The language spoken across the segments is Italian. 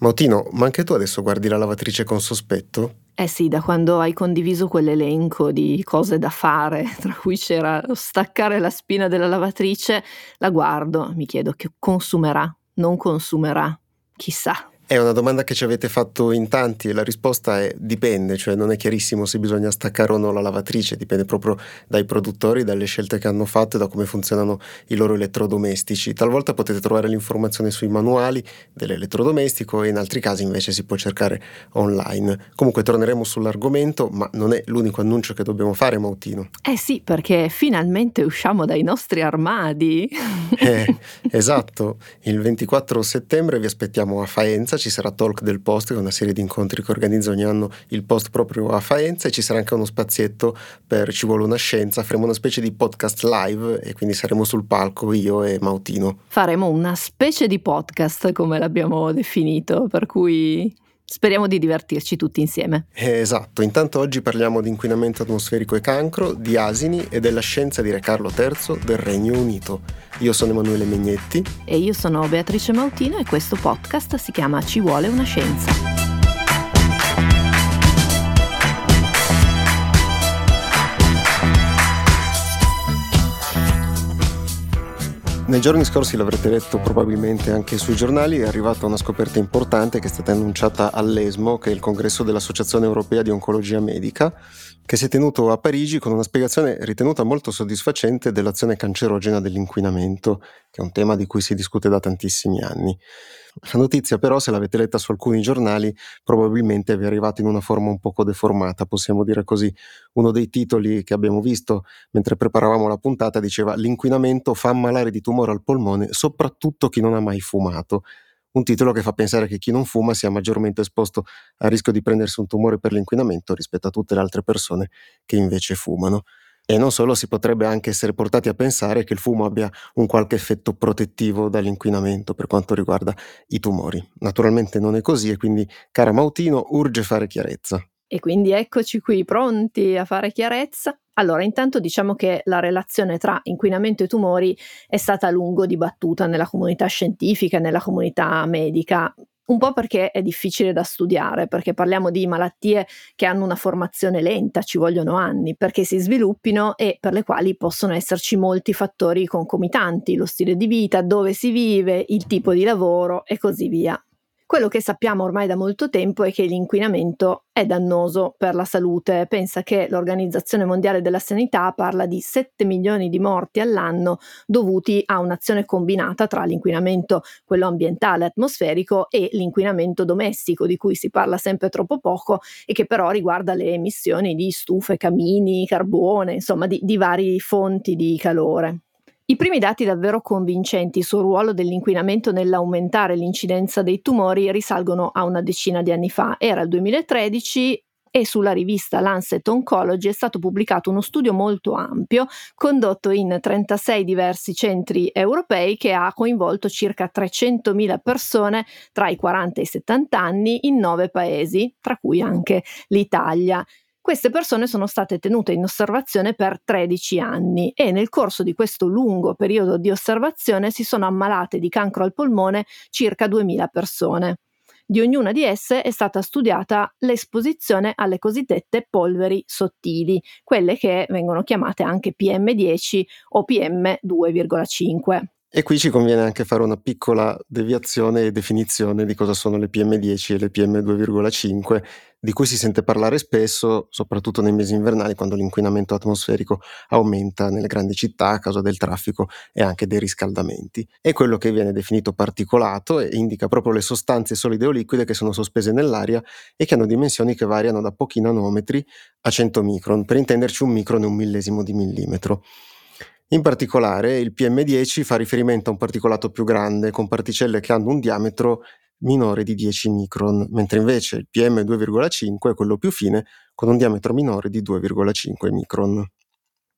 Mautino, ma anche tu adesso guardi la lavatrice con sospetto? Eh sì, da quando hai condiviso quell'elenco di cose da fare, tra cui c'era staccare la spina della lavatrice, la guardo, mi chiedo che consumerà, non consumerà, chissà. È una domanda che ci avete fatto in tanti e la risposta è dipende, cioè non è chiarissimo se bisogna staccare o no la lavatrice, dipende proprio dai produttori, dalle scelte che hanno fatto e da come funzionano i loro elettrodomestici. Talvolta potete trovare l'informazione sui manuali dell'elettrodomestico e in altri casi invece si può cercare online. Comunque torneremo sull'argomento, ma non è l'unico annuncio che dobbiamo fare, Mautino. Eh sì, perché finalmente usciamo dai nostri armadi. Eh, esatto, il 24 settembre vi aspettiamo a Faenza ci sarà Talk del Post, che è una serie di incontri che organizza ogni anno il Post proprio a Faenza e ci sarà anche uno spazietto per Ci vuole una scienza, faremo una specie di podcast live e quindi saremo sul palco io e Mautino. Faremo una specie di podcast come l'abbiamo definito, per cui Speriamo di divertirci tutti insieme. Eh, esatto, intanto oggi parliamo di inquinamento atmosferico e cancro, di asini e della scienza di Re Carlo III del Regno Unito. Io sono Emanuele Megnetti. E io sono Beatrice Mautino e questo podcast si chiama Ci vuole una scienza. Nei giorni scorsi l'avrete letto probabilmente anche sui giornali, è arrivata una scoperta importante che è stata annunciata all'ESMO, che è il congresso dell'Associazione Europea di Oncologia Medica, che si è tenuto a Parigi con una spiegazione ritenuta molto soddisfacente dell'azione cancerogena dell'inquinamento, che è un tema di cui si discute da tantissimi anni. La notizia però, se l'avete letta su alcuni giornali, probabilmente vi è arrivata in una forma un poco deformata, possiamo dire così. Uno dei titoli che abbiamo visto mentre preparavamo la puntata diceva l'inquinamento fa ammalare di tumore al polmone soprattutto chi non ha mai fumato. Un titolo che fa pensare che chi non fuma sia maggiormente esposto al rischio di prendersi un tumore per l'inquinamento rispetto a tutte le altre persone che invece fumano. E non solo, si potrebbe anche essere portati a pensare che il fumo abbia un qualche effetto protettivo dall'inquinamento per quanto riguarda i tumori. Naturalmente non è così e quindi, cara Mautino, urge fare chiarezza. E quindi eccoci qui pronti a fare chiarezza. Allora, intanto diciamo che la relazione tra inquinamento e tumori è stata a lungo dibattuta nella comunità scientifica e nella comunità medica un po' perché è difficile da studiare, perché parliamo di malattie che hanno una formazione lenta, ci vogliono anni perché si sviluppino e per le quali possono esserci molti fattori concomitanti, lo stile di vita, dove si vive, il tipo di lavoro e così via. Quello che sappiamo ormai da molto tempo è che l'inquinamento è dannoso per la salute. Pensa che l'Organizzazione Mondiale della Sanità parla di 7 milioni di morti all'anno dovuti a un'azione combinata tra l'inquinamento, quello ambientale, atmosferico e l'inquinamento domestico, di cui si parla sempre troppo poco e che però riguarda le emissioni di stufe, camini, carbone, insomma di, di varie fonti di calore. I primi dati davvero convincenti sul ruolo dell'inquinamento nell'aumentare l'incidenza dei tumori risalgono a una decina di anni fa. Era il 2013 e sulla rivista Lancet Oncology è stato pubblicato uno studio molto ampio condotto in 36 diversi centri europei che ha coinvolto circa 300.000 persone tra i 40 e i 70 anni in nove paesi, tra cui anche l'Italia. Queste persone sono state tenute in osservazione per 13 anni e nel corso di questo lungo periodo di osservazione si sono ammalate di cancro al polmone circa 2000 persone. Di ognuna di esse è stata studiata l'esposizione alle cosiddette polveri sottili, quelle che vengono chiamate anche PM10 o PM2,5. E qui ci conviene anche fare una piccola deviazione e definizione di cosa sono le PM10 e le PM2,5, di cui si sente parlare spesso, soprattutto nei mesi invernali, quando l'inquinamento atmosferico aumenta nelle grandi città a causa del traffico e anche dei riscaldamenti. È quello che viene definito particolato e indica proprio le sostanze solide o liquide che sono sospese nell'aria e che hanno dimensioni che variano da pochi nanometri a 100 micron, per intenderci un micron è un millesimo di millimetro. In particolare il PM10 fa riferimento a un particolato più grande con particelle che hanno un diametro minore di 10 micron, mentre invece il PM2,5 è quello più fine con un diametro minore di 2,5 micron.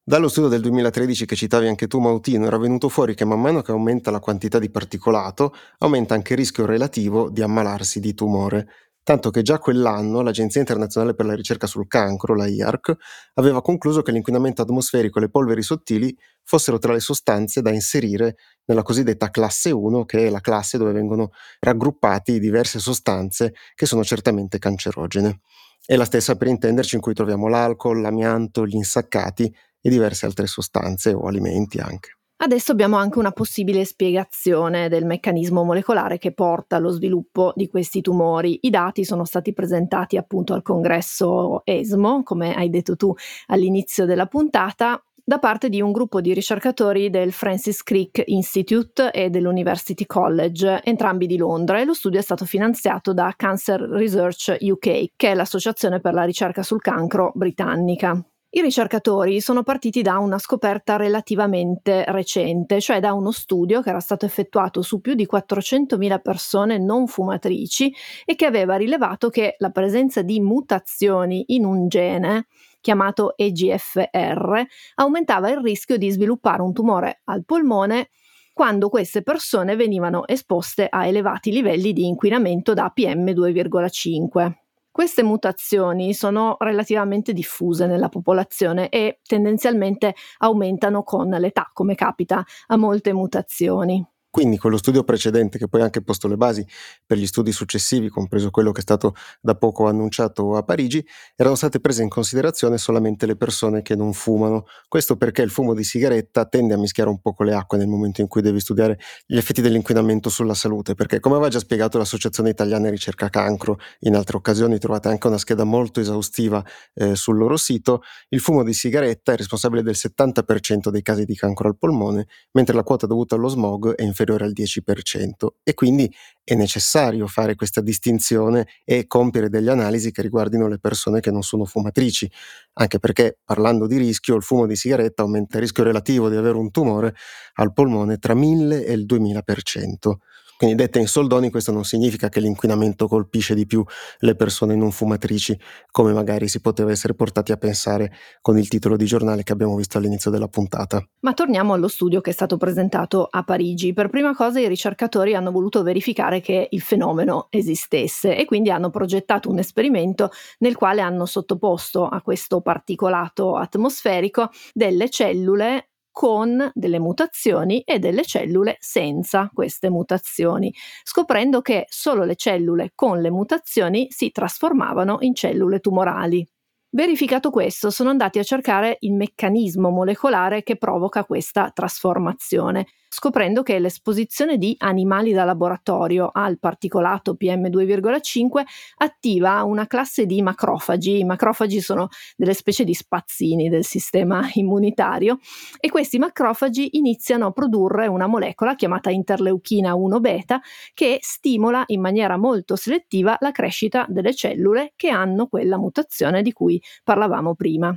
Dallo studio del 2013 che citavi anche tu Mautino era venuto fuori che man mano che aumenta la quantità di particolato aumenta anche il rischio relativo di ammalarsi di tumore. Tanto che già quell'anno l'Agenzia internazionale per la ricerca sul cancro, la IARC, aveva concluso che l'inquinamento atmosferico e le polveri sottili fossero tra le sostanze da inserire nella cosiddetta classe 1, che è la classe dove vengono raggruppati diverse sostanze che sono certamente cancerogene. È la stessa per intenderci in cui troviamo l'alcol, l'amianto, gli insaccati e diverse altre sostanze o alimenti anche. Adesso abbiamo anche una possibile spiegazione del meccanismo molecolare che porta allo sviluppo di questi tumori. I dati sono stati presentati appunto al congresso ESMO, come hai detto tu all'inizio della puntata, da parte di un gruppo di ricercatori del Francis Crick Institute e dell'University College, entrambi di Londra, e lo studio è stato finanziato da Cancer Research UK, che è l'associazione per la ricerca sul cancro britannica. I ricercatori sono partiti da una scoperta relativamente recente, cioè da uno studio che era stato effettuato su più di 400.000 persone non fumatrici e che aveva rilevato che la presenza di mutazioni in un gene chiamato EGFR aumentava il rischio di sviluppare un tumore al polmone quando queste persone venivano esposte a elevati livelli di inquinamento da PM2,5. Queste mutazioni sono relativamente diffuse nella popolazione e tendenzialmente aumentano con l'età, come capita a molte mutazioni. Quindi quello studio precedente, che poi ha anche posto le basi per gli studi successivi, compreso quello che è stato da poco annunciato a Parigi, erano state prese in considerazione solamente le persone che non fumano. Questo perché il fumo di sigaretta tende a mischiare un po' con le acque nel momento in cui devi studiare gli effetti dell'inquinamento sulla salute, perché come aveva già spiegato l'Associazione Italiana Ricerca Cancro, in altre occasioni trovate anche una scheda molto esaustiva eh, sul loro sito, il fumo di sigaretta è responsabile del 70% dei casi di cancro al polmone, mentre la quota dovuta allo smog è inferiore inferiore al 10% e quindi è necessario fare questa distinzione e compiere delle analisi che riguardino le persone che non sono fumatrici, anche perché parlando di rischio il fumo di sigaretta aumenta il rischio relativo di avere un tumore al polmone tra 1000 e il 2000%. Quindi detta in soldoni questo non significa che l'inquinamento colpisce di più le persone non fumatrici, come magari si poteva essere portati a pensare con il titolo di giornale che abbiamo visto all'inizio della puntata. Ma torniamo allo studio che è stato presentato a Parigi. Per prima cosa i ricercatori hanno voluto verificare che il fenomeno esistesse e quindi hanno progettato un esperimento nel quale hanno sottoposto a questo particolato atmosferico delle cellule con delle mutazioni e delle cellule senza queste mutazioni, scoprendo che solo le cellule con le mutazioni si trasformavano in cellule tumorali. Verificato questo, sono andati a cercare il meccanismo molecolare che provoca questa trasformazione scoprendo che l'esposizione di animali da laboratorio al particolato PM2,5 attiva una classe di macrofagi. I macrofagi sono delle specie di spazzini del sistema immunitario e questi macrofagi iniziano a produrre una molecola chiamata interleuchina 1 beta che stimola in maniera molto selettiva la crescita delle cellule che hanno quella mutazione di cui parlavamo prima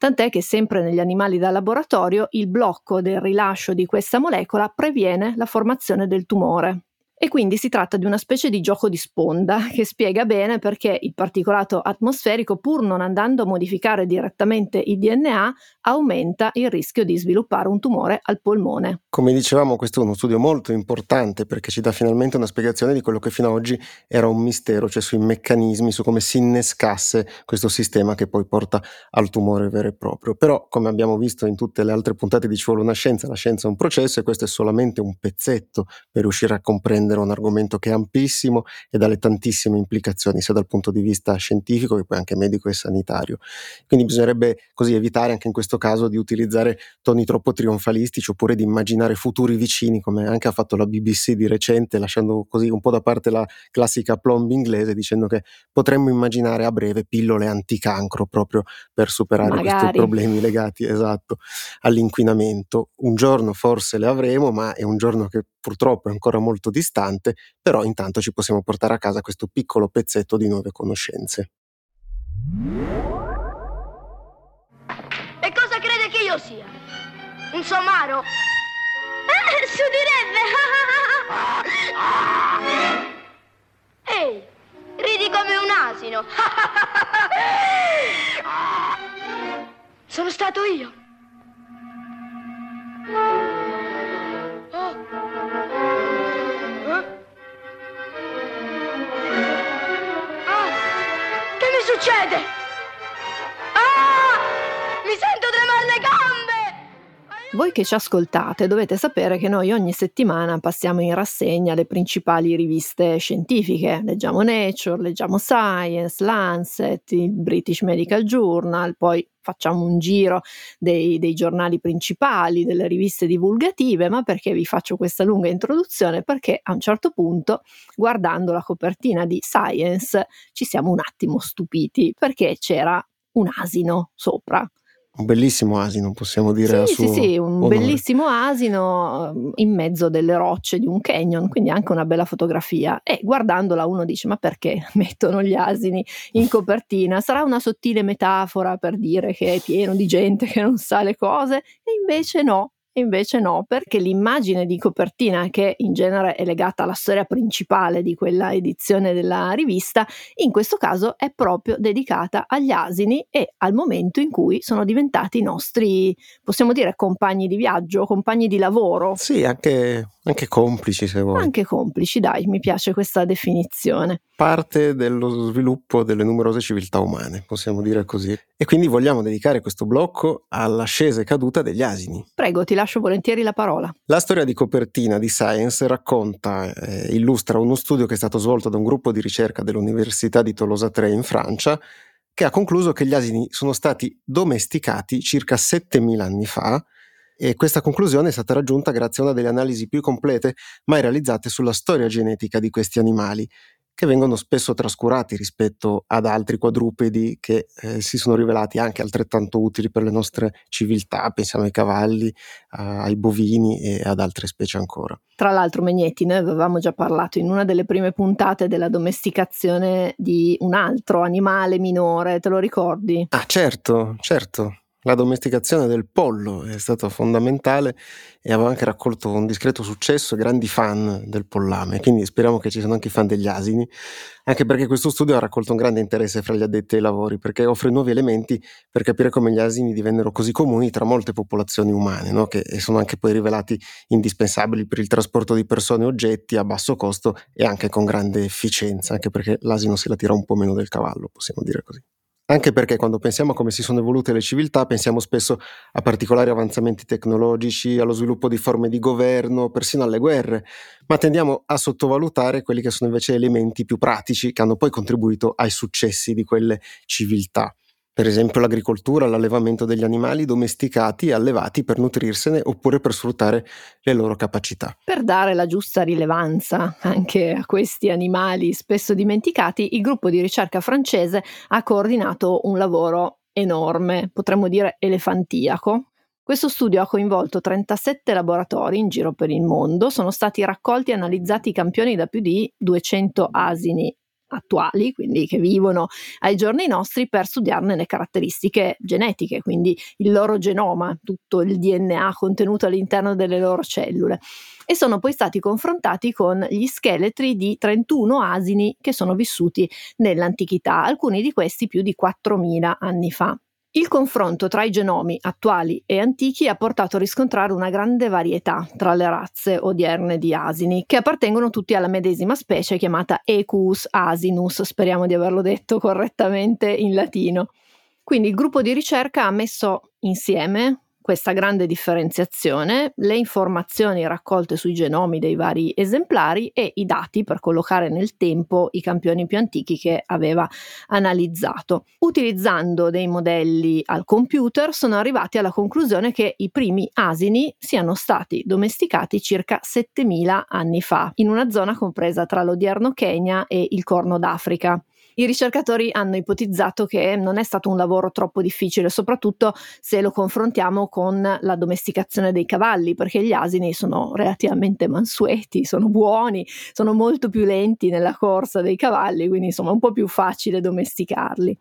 tant'è che sempre negli animali da laboratorio il blocco del rilascio di questa molecola previene la formazione del tumore. E quindi si tratta di una specie di gioco di sponda che spiega bene perché il particolato atmosferico, pur non andando a modificare direttamente il DNA, aumenta il rischio di sviluppare un tumore al polmone. Come dicevamo, questo è uno studio molto importante perché ci dà finalmente una spiegazione di quello che fino ad oggi era un mistero, cioè sui meccanismi, su come si innescasse questo sistema che poi porta al tumore vero e proprio. Però, come abbiamo visto in tutte le altre puntate di Ci vuole una scienza, la scienza è un processo e questo è solamente un pezzetto per riuscire a comprendere comprendere un argomento che è ampissimo e dalle tantissime implicazioni, sia dal punto di vista scientifico che poi anche medico e sanitario. Quindi bisognerebbe così evitare anche in questo caso di utilizzare toni troppo trionfalistici oppure di immaginare futuri vicini, come anche ha fatto la BBC di recente, lasciando così un po' da parte la classica plomb inglese, dicendo che potremmo immaginare a breve pillole anticancro proprio per superare Magari. questi problemi legati esatto all'inquinamento. Un giorno forse le avremo, ma è un giorno che purtroppo è ancora molto distante, però intanto ci possiamo portare a casa questo piccolo pezzetto di nuove conoscenze. E cosa crede che io sia? Un somaro? Eh, si direbbe! Ehi, ridi come un asino! Sono stato io! Succede? Ah! Mi sento tremare le gambe! Voi che ci ascoltate dovete sapere che noi ogni settimana passiamo in rassegna le principali riviste scientifiche, leggiamo Nature, leggiamo Science, Lancet, il British Medical Journal, poi facciamo un giro dei, dei, giornali principali, delle riviste divulgative, ma perché vi faccio questa lunga introduzione? Perché a un certo punto, guardando la copertina di Science, ci siamo un attimo stupiti perché c'era un asino sopra un bellissimo asino, possiamo dire. Sì, sì, sì, un onore. bellissimo asino ehm, in mezzo delle rocce di un canyon, quindi anche una bella fotografia. E guardandola uno dice: Ma perché mettono gli asini in copertina? Sarà una sottile metafora per dire che è pieno di gente che non sa le cose? E invece no, Invece no, perché l'immagine di copertina, che in genere è legata alla storia principale di quella edizione della rivista, in questo caso è proprio dedicata agli asini e al momento in cui sono diventati i nostri, possiamo dire, compagni di viaggio, compagni di lavoro. Sì, anche, anche complici se vuoi. Anche complici, dai, mi piace questa definizione. Parte dello sviluppo delle numerose civiltà umane, possiamo dire così. E quindi vogliamo dedicare questo blocco all'ascesa e caduta degli asini. Prego, ti lascio volentieri la parola. La storia di copertina di Science racconta, eh, illustra uno studio che è stato svolto da un gruppo di ricerca dell'Università di Tolosa 3 in Francia, che ha concluso che gli asini sono stati domesticati circa 7000 anni fa e questa conclusione è stata raggiunta grazie a una delle analisi più complete mai realizzate sulla storia genetica di questi animali che vengono spesso trascurati rispetto ad altri quadrupedi che eh, si sono rivelati anche altrettanto utili per le nostre civiltà, pensiamo ai cavalli, ai bovini e ad altre specie ancora. Tra l'altro, Megnetti, noi avevamo già parlato in una delle prime puntate della domesticazione di un altro animale minore, te lo ricordi? Ah, certo, certo. La domesticazione del pollo è stata fondamentale e aveva anche raccolto un discreto successo grandi fan del pollame, quindi speriamo che ci siano anche i fan degli asini, anche perché questo studio ha raccolto un grande interesse fra gli addetti ai lavori, perché offre nuovi elementi per capire come gli asini divennero così comuni tra molte popolazioni umane, no? che sono anche poi rivelati indispensabili per il trasporto di persone e oggetti a basso costo e anche con grande efficienza, anche perché l'asino se la tira un po' meno del cavallo, possiamo dire così. Anche perché quando pensiamo a come si sono evolute le civiltà, pensiamo spesso a particolari avanzamenti tecnologici, allo sviluppo di forme di governo, persino alle guerre, ma tendiamo a sottovalutare quelli che sono invece elementi più pratici che hanno poi contribuito ai successi di quelle civiltà per esempio l'agricoltura, l'allevamento degli animali domesticati e allevati per nutrirsene oppure per sfruttare le loro capacità. Per dare la giusta rilevanza anche a questi animali spesso dimenticati, il gruppo di ricerca francese ha coordinato un lavoro enorme, potremmo dire elefantiaco, questo studio ha coinvolto 37 laboratori in giro per il mondo, sono stati raccolti e analizzati campioni da più di 200 asini attuali, quindi che vivono ai giorni nostri, per studiarne le caratteristiche genetiche, quindi il loro genoma, tutto il DNA contenuto all'interno delle loro cellule. E sono poi stati confrontati con gli scheletri di 31 asini che sono vissuti nell'antichità, alcuni di questi più di 4.000 anni fa. Il confronto tra i genomi attuali e antichi ha portato a riscontrare una grande varietà tra le razze odierne di asini, che appartengono tutti alla medesima specie chiamata Equus asinus, speriamo di averlo detto correttamente in latino. Quindi il gruppo di ricerca ha messo insieme questa grande differenziazione, le informazioni raccolte sui genomi dei vari esemplari e i dati per collocare nel tempo i campioni più antichi che aveva analizzato. Utilizzando dei modelli al computer sono arrivati alla conclusione che i primi asini siano stati domesticati circa 7000 anni fa, in una zona compresa tra l'odierno Kenya e il Corno d'Africa. I ricercatori hanno ipotizzato che non è stato un lavoro troppo difficile, soprattutto se lo confrontiamo con la domesticazione dei cavalli, perché gli asini sono relativamente mansueti, sono buoni, sono molto più lenti nella corsa dei cavalli, quindi insomma è un po' più facile domesticarli.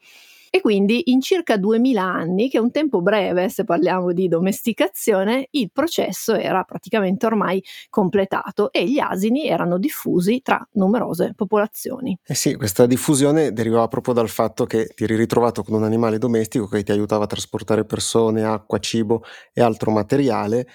E quindi in circa 2000 anni, che è un tempo breve se parliamo di domesticazione, il processo era praticamente ormai completato e gli asini erano diffusi tra numerose popolazioni. Eh sì, questa diffusione derivava proprio dal fatto che ti eri ritrovato con un animale domestico che ti aiutava a trasportare persone, acqua, cibo e altro materiale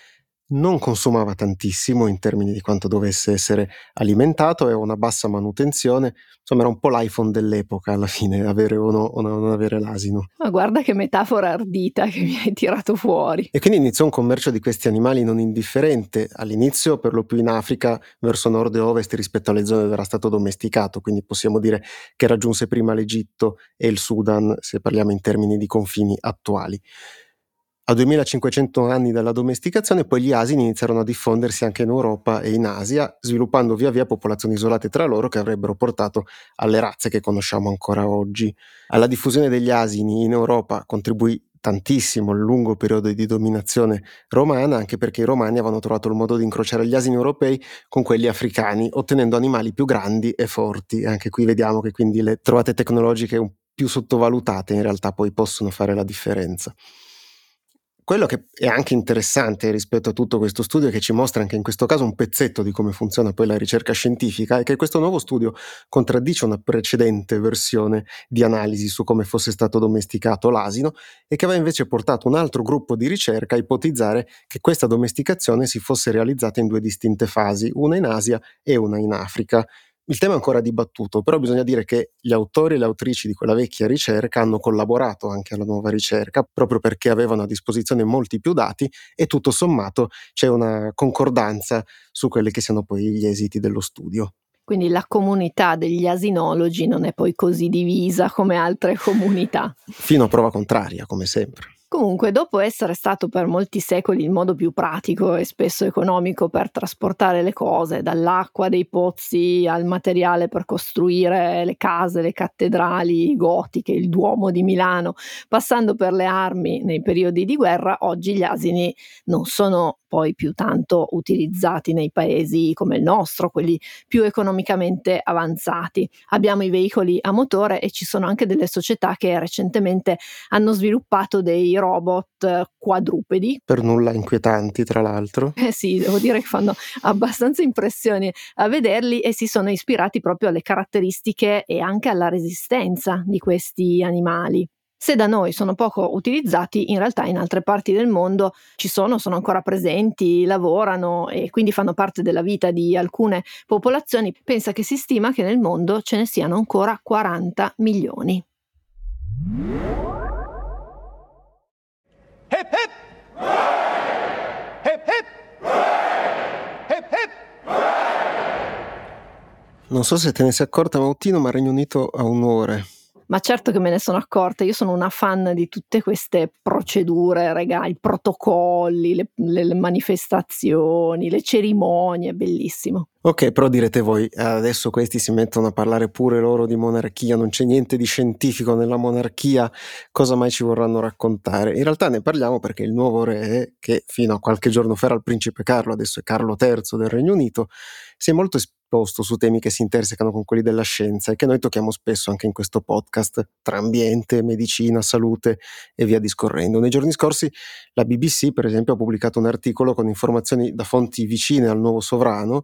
non consumava tantissimo in termini di quanto dovesse essere alimentato, aveva una bassa manutenzione, insomma era un po' l'iPhone dell'epoca alla fine, avere o, no, o non avere l'asino. Ma guarda che metafora ardita che mi hai tirato fuori. E quindi iniziò un commercio di questi animali non indifferente, all'inizio per lo più in Africa, verso nord e ovest rispetto alle zone dove era stato domesticato, quindi possiamo dire che raggiunse prima l'Egitto e il Sudan, se parliamo in termini di confini attuali. A 2500 anni dalla domesticazione poi gli asini iniziarono a diffondersi anche in Europa e in Asia, sviluppando via via popolazioni isolate tra loro che avrebbero portato alle razze che conosciamo ancora oggi. Alla diffusione degli asini in Europa contribuì tantissimo il lungo periodo di dominazione romana, anche perché i romani avevano trovato il modo di incrociare gli asini europei con quelli africani, ottenendo animali più grandi e forti. Anche qui vediamo che quindi le trovate tecnologiche più sottovalutate in realtà poi possono fare la differenza. Quello che è anche interessante rispetto a tutto questo studio, che ci mostra anche in questo caso un pezzetto di come funziona poi la ricerca scientifica, è che questo nuovo studio contraddice una precedente versione di analisi su come fosse stato domesticato l'asino e che aveva invece portato un altro gruppo di ricerca a ipotizzare che questa domesticazione si fosse realizzata in due distinte fasi, una in Asia e una in Africa. Il tema è ancora dibattuto, però bisogna dire che gli autori e le autrici di quella vecchia ricerca hanno collaborato anche alla nuova ricerca, proprio perché avevano a disposizione molti più dati e tutto sommato c'è una concordanza su quelli che siano poi gli esiti dello studio. Quindi la comunità degli asinologi non è poi così divisa come altre comunità. Fino a prova contraria, come sempre. Comunque, dopo essere stato per molti secoli il modo più pratico e spesso economico per trasportare le cose, dall'acqua dei pozzi al materiale per costruire le case, le cattedrali gotiche, il Duomo di Milano, passando per le armi nei periodi di guerra, oggi gli asini non sono poi più tanto utilizzati nei paesi come il nostro, quelli più economicamente avanzati. Abbiamo i veicoli a motore e ci sono anche delle società che recentemente hanno sviluppato dei robot quadrupedi. Per nulla inquietanti, tra l'altro. Eh sì, devo dire che fanno abbastanza impressione a vederli e si sono ispirati proprio alle caratteristiche e anche alla resistenza di questi animali. Se da noi sono poco utilizzati, in realtà in altre parti del mondo ci sono, sono ancora presenti, lavorano e quindi fanno parte della vita di alcune popolazioni. Pensa che si stima che nel mondo ce ne siano ancora 40 milioni. Hip hip! Hip hip! Hip hip! Non so se te ne sei accorta, Mautino, ma il Regno Unito ha un'ore ma certo che me ne sono accorta, io sono una fan di tutte queste procedure, regali, i protocolli, le, le, le manifestazioni, le cerimonie, bellissimo. Ok, però direte voi, adesso questi si mettono a parlare pure loro di monarchia, non c'è niente di scientifico nella monarchia, cosa mai ci vorranno raccontare? In realtà ne parliamo perché il nuovo re, che fino a qualche giorno fa era il principe Carlo, adesso è Carlo III del Regno Unito, si è molto esposto su temi che si intersecano con quelli della scienza e che noi tocchiamo spesso anche in questo podcast, tra ambiente, medicina, salute e via discorrendo. Nei giorni scorsi la BBC, per esempio, ha pubblicato un articolo con informazioni da fonti vicine al nuovo sovrano,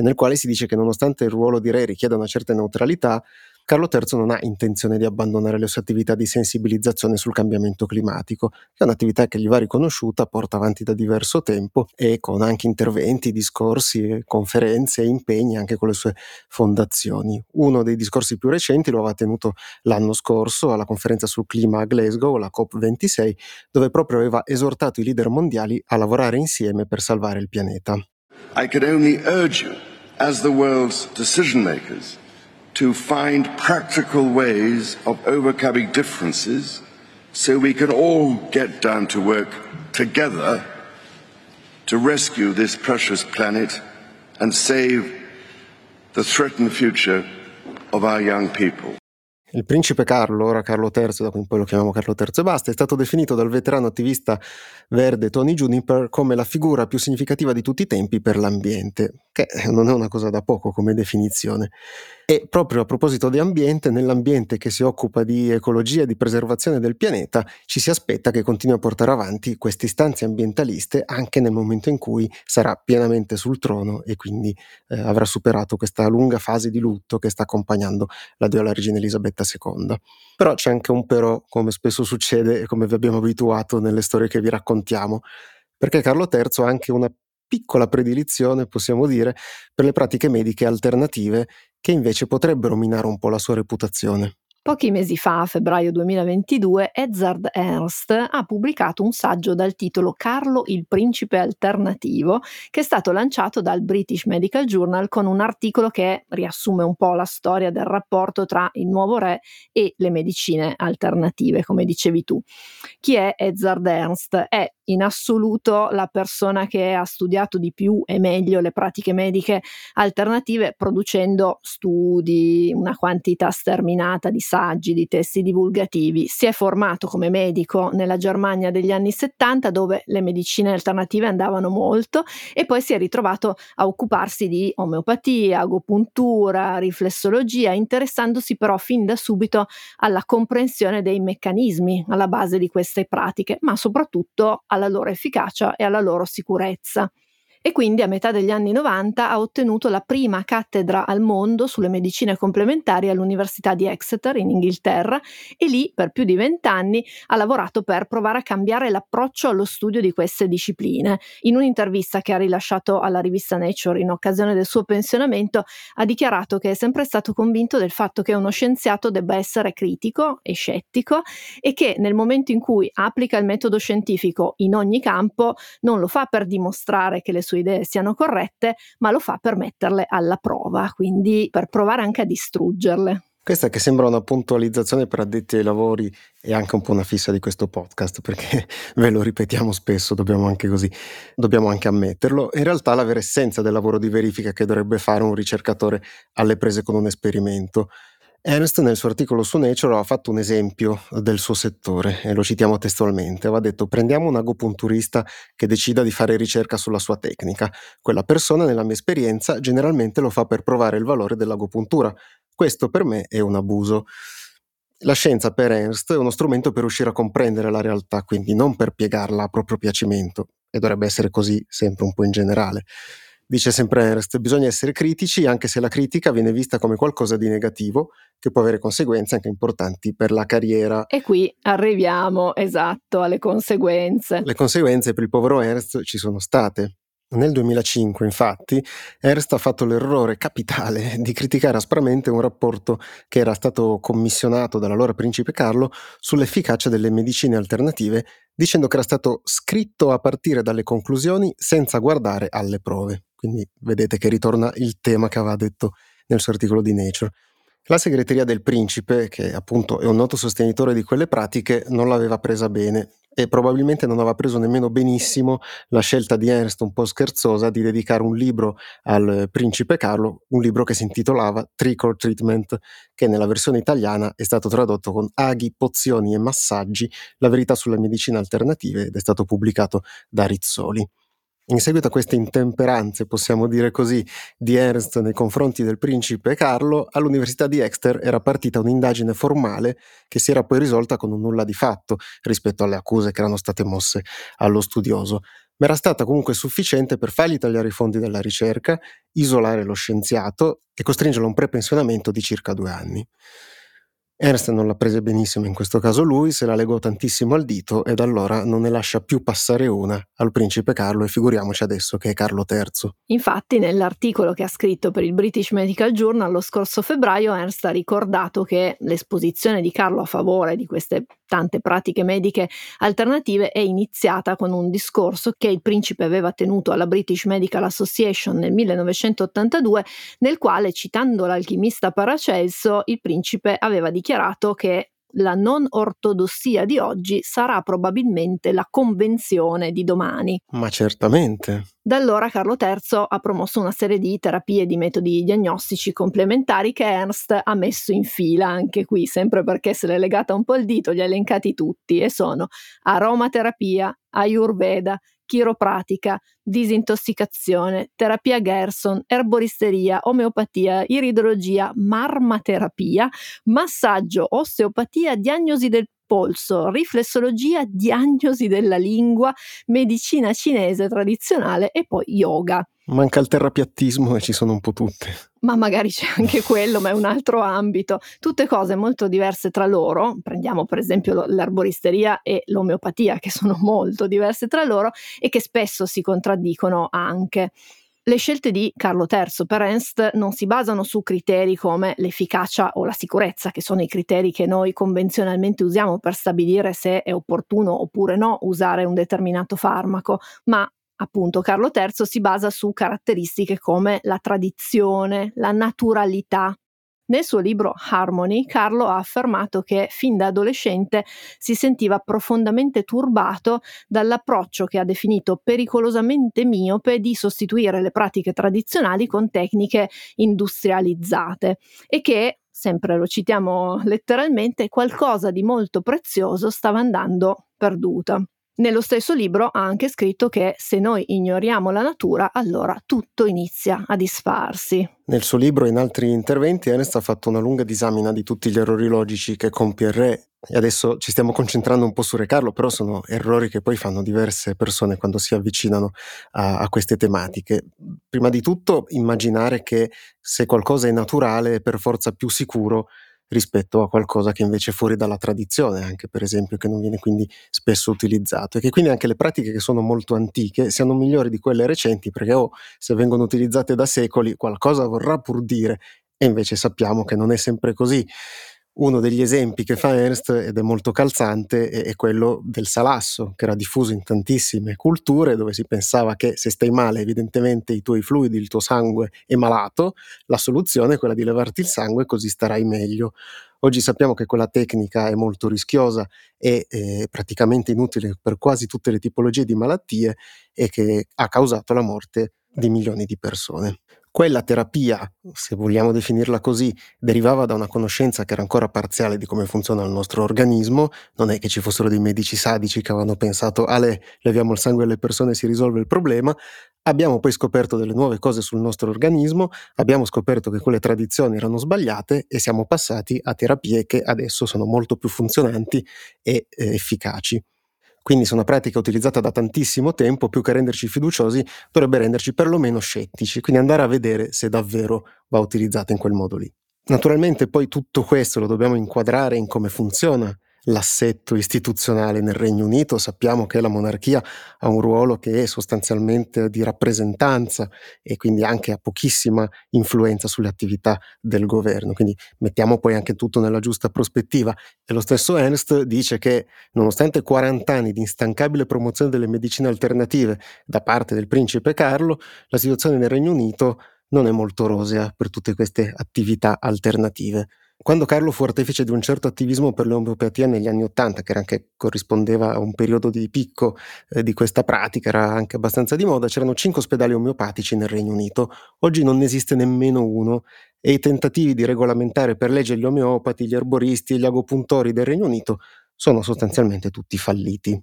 nel quale si dice che nonostante il ruolo di re richieda una certa neutralità, Carlo III non ha intenzione di abbandonare le sue attività di sensibilizzazione sul cambiamento climatico, che è un'attività che gli va riconosciuta, porta avanti da diverso tempo e con anche interventi, discorsi, conferenze e impegni anche con le sue fondazioni. Uno dei discorsi più recenti lo aveva tenuto l'anno scorso alla conferenza sul clima a Glasgow, la COP26, dove proprio aveva esortato i leader mondiali a lavorare insieme per salvare il pianeta. I could only urge you, as the world's decision makers, to find practical ways of overcoming differences so we can all get down to work together to rescue this precious planet and save the threatened future of our young people. Il principe Carlo, ora Carlo III, da cui poi lo chiamiamo Carlo III e basta, è stato definito dal veterano attivista verde Tony Juniper come la figura più significativa di tutti i tempi per l'ambiente, che non è una cosa da poco come definizione. E proprio a proposito di ambiente, nell'ambiente che si occupa di ecologia e di preservazione del pianeta, ci si aspetta che continui a portare avanti queste istanze ambientaliste anche nel momento in cui sarà pienamente sul trono e quindi eh, avrà superato questa lunga fase di lutto che sta accompagnando l'addio alla regina Elisabetta II. Però c'è anche un però, come spesso succede e come vi abbiamo abituato nelle storie che vi raccontiamo, perché Carlo III ha anche una piccola predilizione, possiamo dire, per le pratiche mediche alternative che invece potrebbero minare un po' la sua reputazione. Pochi mesi fa, a febbraio 2022, Edzard Ernst ha pubblicato un saggio dal titolo Carlo il principe alternativo, che è stato lanciato dal British Medical Journal con un articolo che riassume un po' la storia del rapporto tra il nuovo re e le medicine alternative, come dicevi tu. Chi è Edzard Ernst? È in assoluto la persona che ha studiato di più e meglio le pratiche mediche alternative, producendo studi, una quantità sterminata di saggi, di testi divulgativi. Si è formato come medico nella Germania degli anni 70, dove le medicine alternative andavano molto, e poi si è ritrovato a occuparsi di omeopatia, agopuntura, riflessologia, interessandosi però fin da subito alla comprensione dei meccanismi alla base di queste pratiche, ma soprattutto alla loro efficacia e alla loro sicurezza e quindi a metà degli anni 90 ha ottenuto la prima cattedra al mondo sulle medicine complementari all'Università di Exeter in Inghilterra e lì per più di vent'anni ha lavorato per provare a cambiare l'approccio allo studio di queste discipline. In un'intervista che ha rilasciato alla rivista Nature in occasione del suo pensionamento ha dichiarato che è sempre stato convinto del fatto che uno scienziato debba essere critico e scettico e che nel momento in cui applica il metodo scientifico in ogni campo non lo fa per dimostrare che le sue sue idee siano corrette, ma lo fa per metterle alla prova, quindi per provare anche a distruggerle. Questa che sembra una puntualizzazione per addetti ai lavori è anche un po' una fissa di questo podcast, perché ve lo ripetiamo spesso, dobbiamo anche così, dobbiamo anche ammetterlo. In realtà la vera essenza del lavoro di verifica che dovrebbe fare un ricercatore alle prese con un esperimento. Ernst nel suo articolo su Nature ha fatto un esempio del suo settore e lo citiamo testualmente. Aveva detto prendiamo un agopunturista che decida di fare ricerca sulla sua tecnica. Quella persona, nella mia esperienza, generalmente lo fa per provare il valore dell'agopuntura. Questo per me è un abuso. La scienza per Ernst è uno strumento per riuscire a comprendere la realtà, quindi non per piegarla a proprio piacimento, e dovrebbe essere così sempre un po' in generale. Dice sempre Ernst, bisogna essere critici anche se la critica viene vista come qualcosa di negativo che può avere conseguenze anche importanti per la carriera. E qui arriviamo, esatto, alle conseguenze. Le conseguenze per il povero Ernst ci sono state. Nel 2005, infatti, Ernst ha fatto l'errore capitale di criticare aspramente un rapporto che era stato commissionato dall'allora principe Carlo sull'efficacia delle medicine alternative, dicendo che era stato scritto a partire dalle conclusioni senza guardare alle prove. Quindi vedete che ritorna il tema che aveva detto nel suo articolo di Nature. La segreteria del principe, che appunto è un noto sostenitore di quelle pratiche, non l'aveva presa bene e probabilmente non aveva preso nemmeno benissimo la scelta di Ernst un po' scherzosa di dedicare un libro al principe Carlo, un libro che si intitolava Trick or Treatment, che nella versione italiana è stato tradotto con Aghi, pozioni e massaggi, la verità sulle medicine alternative ed è stato pubblicato da Rizzoli. In seguito a queste intemperanze, possiamo dire così, di Ernst nei confronti del principe Carlo, all'Università di Exeter era partita un'indagine formale che si era poi risolta con un nulla di fatto rispetto alle accuse che erano state mosse allo studioso, ma era stata comunque sufficiente per fargli tagliare i fondi della ricerca, isolare lo scienziato e costringerlo a un prepensionamento di circa due anni. Ernst non l'ha presa benissimo in questo caso lui, se la legò tantissimo al dito e da allora non ne lascia più passare una al principe Carlo e figuriamoci adesso che è Carlo III. Infatti nell'articolo che ha scritto per il British Medical Journal lo scorso febbraio Ernst ha ricordato che l'esposizione di Carlo a favore di queste tante pratiche mediche alternative è iniziata con un discorso che il principe aveva tenuto alla British Medical Association nel 1982 nel quale citando l'alchimista Paracelso il principe aveva dichiarato che la non ortodossia di oggi sarà probabilmente la convenzione di domani. Ma certamente. Da allora Carlo III ha promosso una serie di terapie e di metodi diagnostici complementari che Ernst ha messo in fila anche qui, sempre perché se l'è legata un po' il dito, li ha elencati tutti e sono aromaterapia, ayurveda, chiropratica, disintossicazione, terapia Gerson, erboristeria, omeopatia, iridologia, marmaterapia, massaggio, osteopatia, diagnosi del polso, riflessologia, diagnosi della lingua, medicina cinese tradizionale e poi yoga. Manca il terrapiattismo e ci sono un po' tutte. Ma magari c'è anche quello, ma è un altro ambito. Tutte cose molto diverse tra loro. Prendiamo per esempio l'arboristeria e l'omeopatia, che sono molto diverse tra loro e che spesso si contraddicono anche. Le scelte di Carlo III per Ernst non si basano su criteri come l'efficacia o la sicurezza, che sono i criteri che noi convenzionalmente usiamo per stabilire se è opportuno oppure no usare un determinato farmaco, ma appunto Carlo III si basa su caratteristiche come la tradizione, la naturalità. Nel suo libro Harmony, Carlo ha affermato che fin da adolescente si sentiva profondamente turbato dall'approccio che ha definito pericolosamente miope di sostituire le pratiche tradizionali con tecniche industrializzate e che, sempre lo citiamo letteralmente, qualcosa di molto prezioso stava andando perduto. Nello stesso libro ha anche scritto che se noi ignoriamo la natura, allora tutto inizia a disfarsi. Nel suo libro e in altri interventi Ernest ha fatto una lunga disamina di tutti gli errori logici che compie il re e adesso ci stiamo concentrando un po' su Re Carlo, però sono errori che poi fanno diverse persone quando si avvicinano a, a queste tematiche. Prima di tutto immaginare che se qualcosa è naturale è per forza più sicuro rispetto a qualcosa che invece è fuori dalla tradizione, anche per esempio, che non viene quindi spesso utilizzato e che quindi anche le pratiche che sono molto antiche siano migliori di quelle recenti perché oh, se vengono utilizzate da secoli qualcosa vorrà pur dire e invece sappiamo che non è sempre così. Uno degli esempi che fa Ernst, ed è molto calzante, è, quello del salasso, che era diffuso in tantissime culture, dove si pensava che se stai male, evidentemente i tuoi fluidi, il tuo sangue è malato, la soluzione è quella di levarti il sangue così starai meglio. Oggi sappiamo che quella tecnica è molto rischiosa e eh, praticamente inutile per quasi tutte le tipologie di malattie e che ha causato la morte di milioni di persone. Quella terapia, se vogliamo definirla così, derivava da una conoscenza che era ancora parziale di come funziona il nostro organismo, non è che ci fossero dei medici sadici che avevano pensato, ale, leviamo il sangue alle persone e si risolve il problema, Abbiamo poi scoperto delle nuove cose sul nostro organismo, abbiamo scoperto che quelle tradizioni erano sbagliate e siamo passati a terapie che adesso sono molto più funzionanti e eh, efficaci. Quindi se una pratica utilizzata da tantissimo tempo, più che renderci fiduciosi, dovrebbe renderci perlomeno scettici, quindi andare a vedere se davvero va utilizzata in quel modo lì. Naturalmente poi tutto questo lo dobbiamo inquadrare in come funziona l'assetto istituzionale nel Regno Unito. Sappiamo che la monarchia ha un ruolo che è sostanzialmente di rappresentanza e quindi anche ha pochissima influenza sulle attività del governo. Quindi mettiamo poi anche tutto nella giusta prospettiva. E lo stesso Ernst dice che nonostante 40 anni di instancabile promozione delle medicine alternative da parte del principe Carlo, la situazione nel Regno Unito non è molto rosea per tutte queste attività alternative. Quando Carlo fu artefice di un certo attivismo per l'omeopatia negli anni Ottanta, che anche corrispondeva a un periodo di picco eh, di questa pratica, era anche abbastanza di moda, c'erano cinque ospedali omeopatici nel Regno Unito. Oggi non ne esiste nemmeno uno e i tentativi di regolamentare per legge gli omeopati, gli erboristi e gli agopuntori del Regno Unito sono sostanzialmente tutti falliti.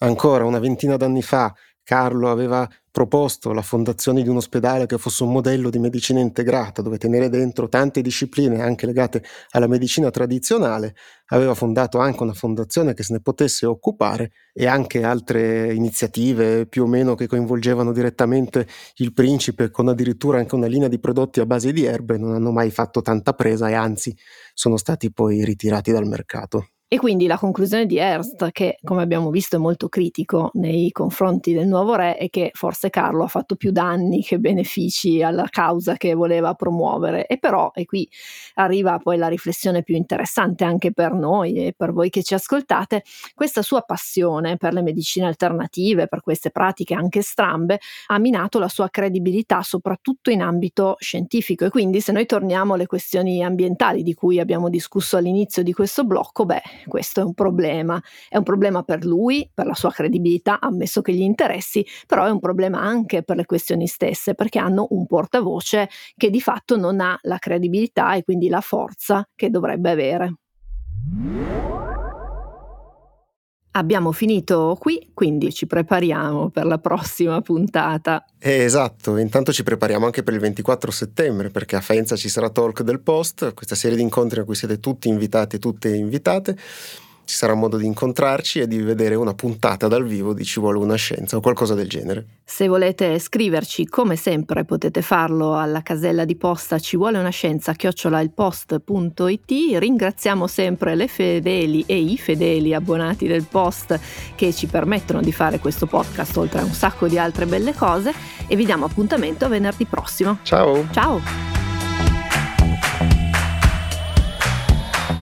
Ancora una ventina d'anni fa Carlo aveva proposto la fondazione di un ospedale che fosse un modello di medicina integrata, dove tenere dentro tante discipline anche legate alla medicina tradizionale, aveva fondato anche una fondazione che se ne potesse occupare e anche altre iniziative più o meno che coinvolgevano direttamente il principe, con addirittura anche una linea di prodotti a base di erbe, non hanno mai fatto tanta presa e anzi sono stati poi ritirati dal mercato. E quindi la conclusione di Ernst, che come abbiamo visto è molto critico nei confronti del nuovo re, è che forse Carlo ha fatto più danni che benefici alla causa che voleva promuovere. E però, e qui arriva poi la riflessione più interessante anche per noi e per voi che ci ascoltate, questa sua passione per le medicine alternative, per queste pratiche anche strambe, ha minato la sua credibilità soprattutto in ambito scientifico. E quindi se noi torniamo alle questioni ambientali di cui abbiamo discusso all'inizio di questo blocco, beh, questo è un problema. È un problema per lui, per la sua credibilità, ammesso che gli interessi, però è un problema anche per le questioni stesse, perché hanno un portavoce che di fatto non ha la credibilità e quindi la forza che dovrebbe avere. Abbiamo finito qui, quindi ci prepariamo per la prossima puntata. Eh, esatto, intanto ci prepariamo anche per il 24 settembre perché a Faenza ci sarà Talk del Post, questa serie di incontri a cui siete tutti invitati e tutte invitate ci sarà modo di incontrarci e di vedere una puntata dal vivo di Ci vuole una scienza o qualcosa del genere. Se volete scriverci, come sempre, potete farlo alla casella di posta ci vuole una scienza chiocciolailpost.it. Ringraziamo sempre le fedeli e i fedeli abbonati del post che ci permettono di fare questo podcast oltre a un sacco di altre belle cose e vi diamo appuntamento a venerdì prossimo. Ciao! Ciao!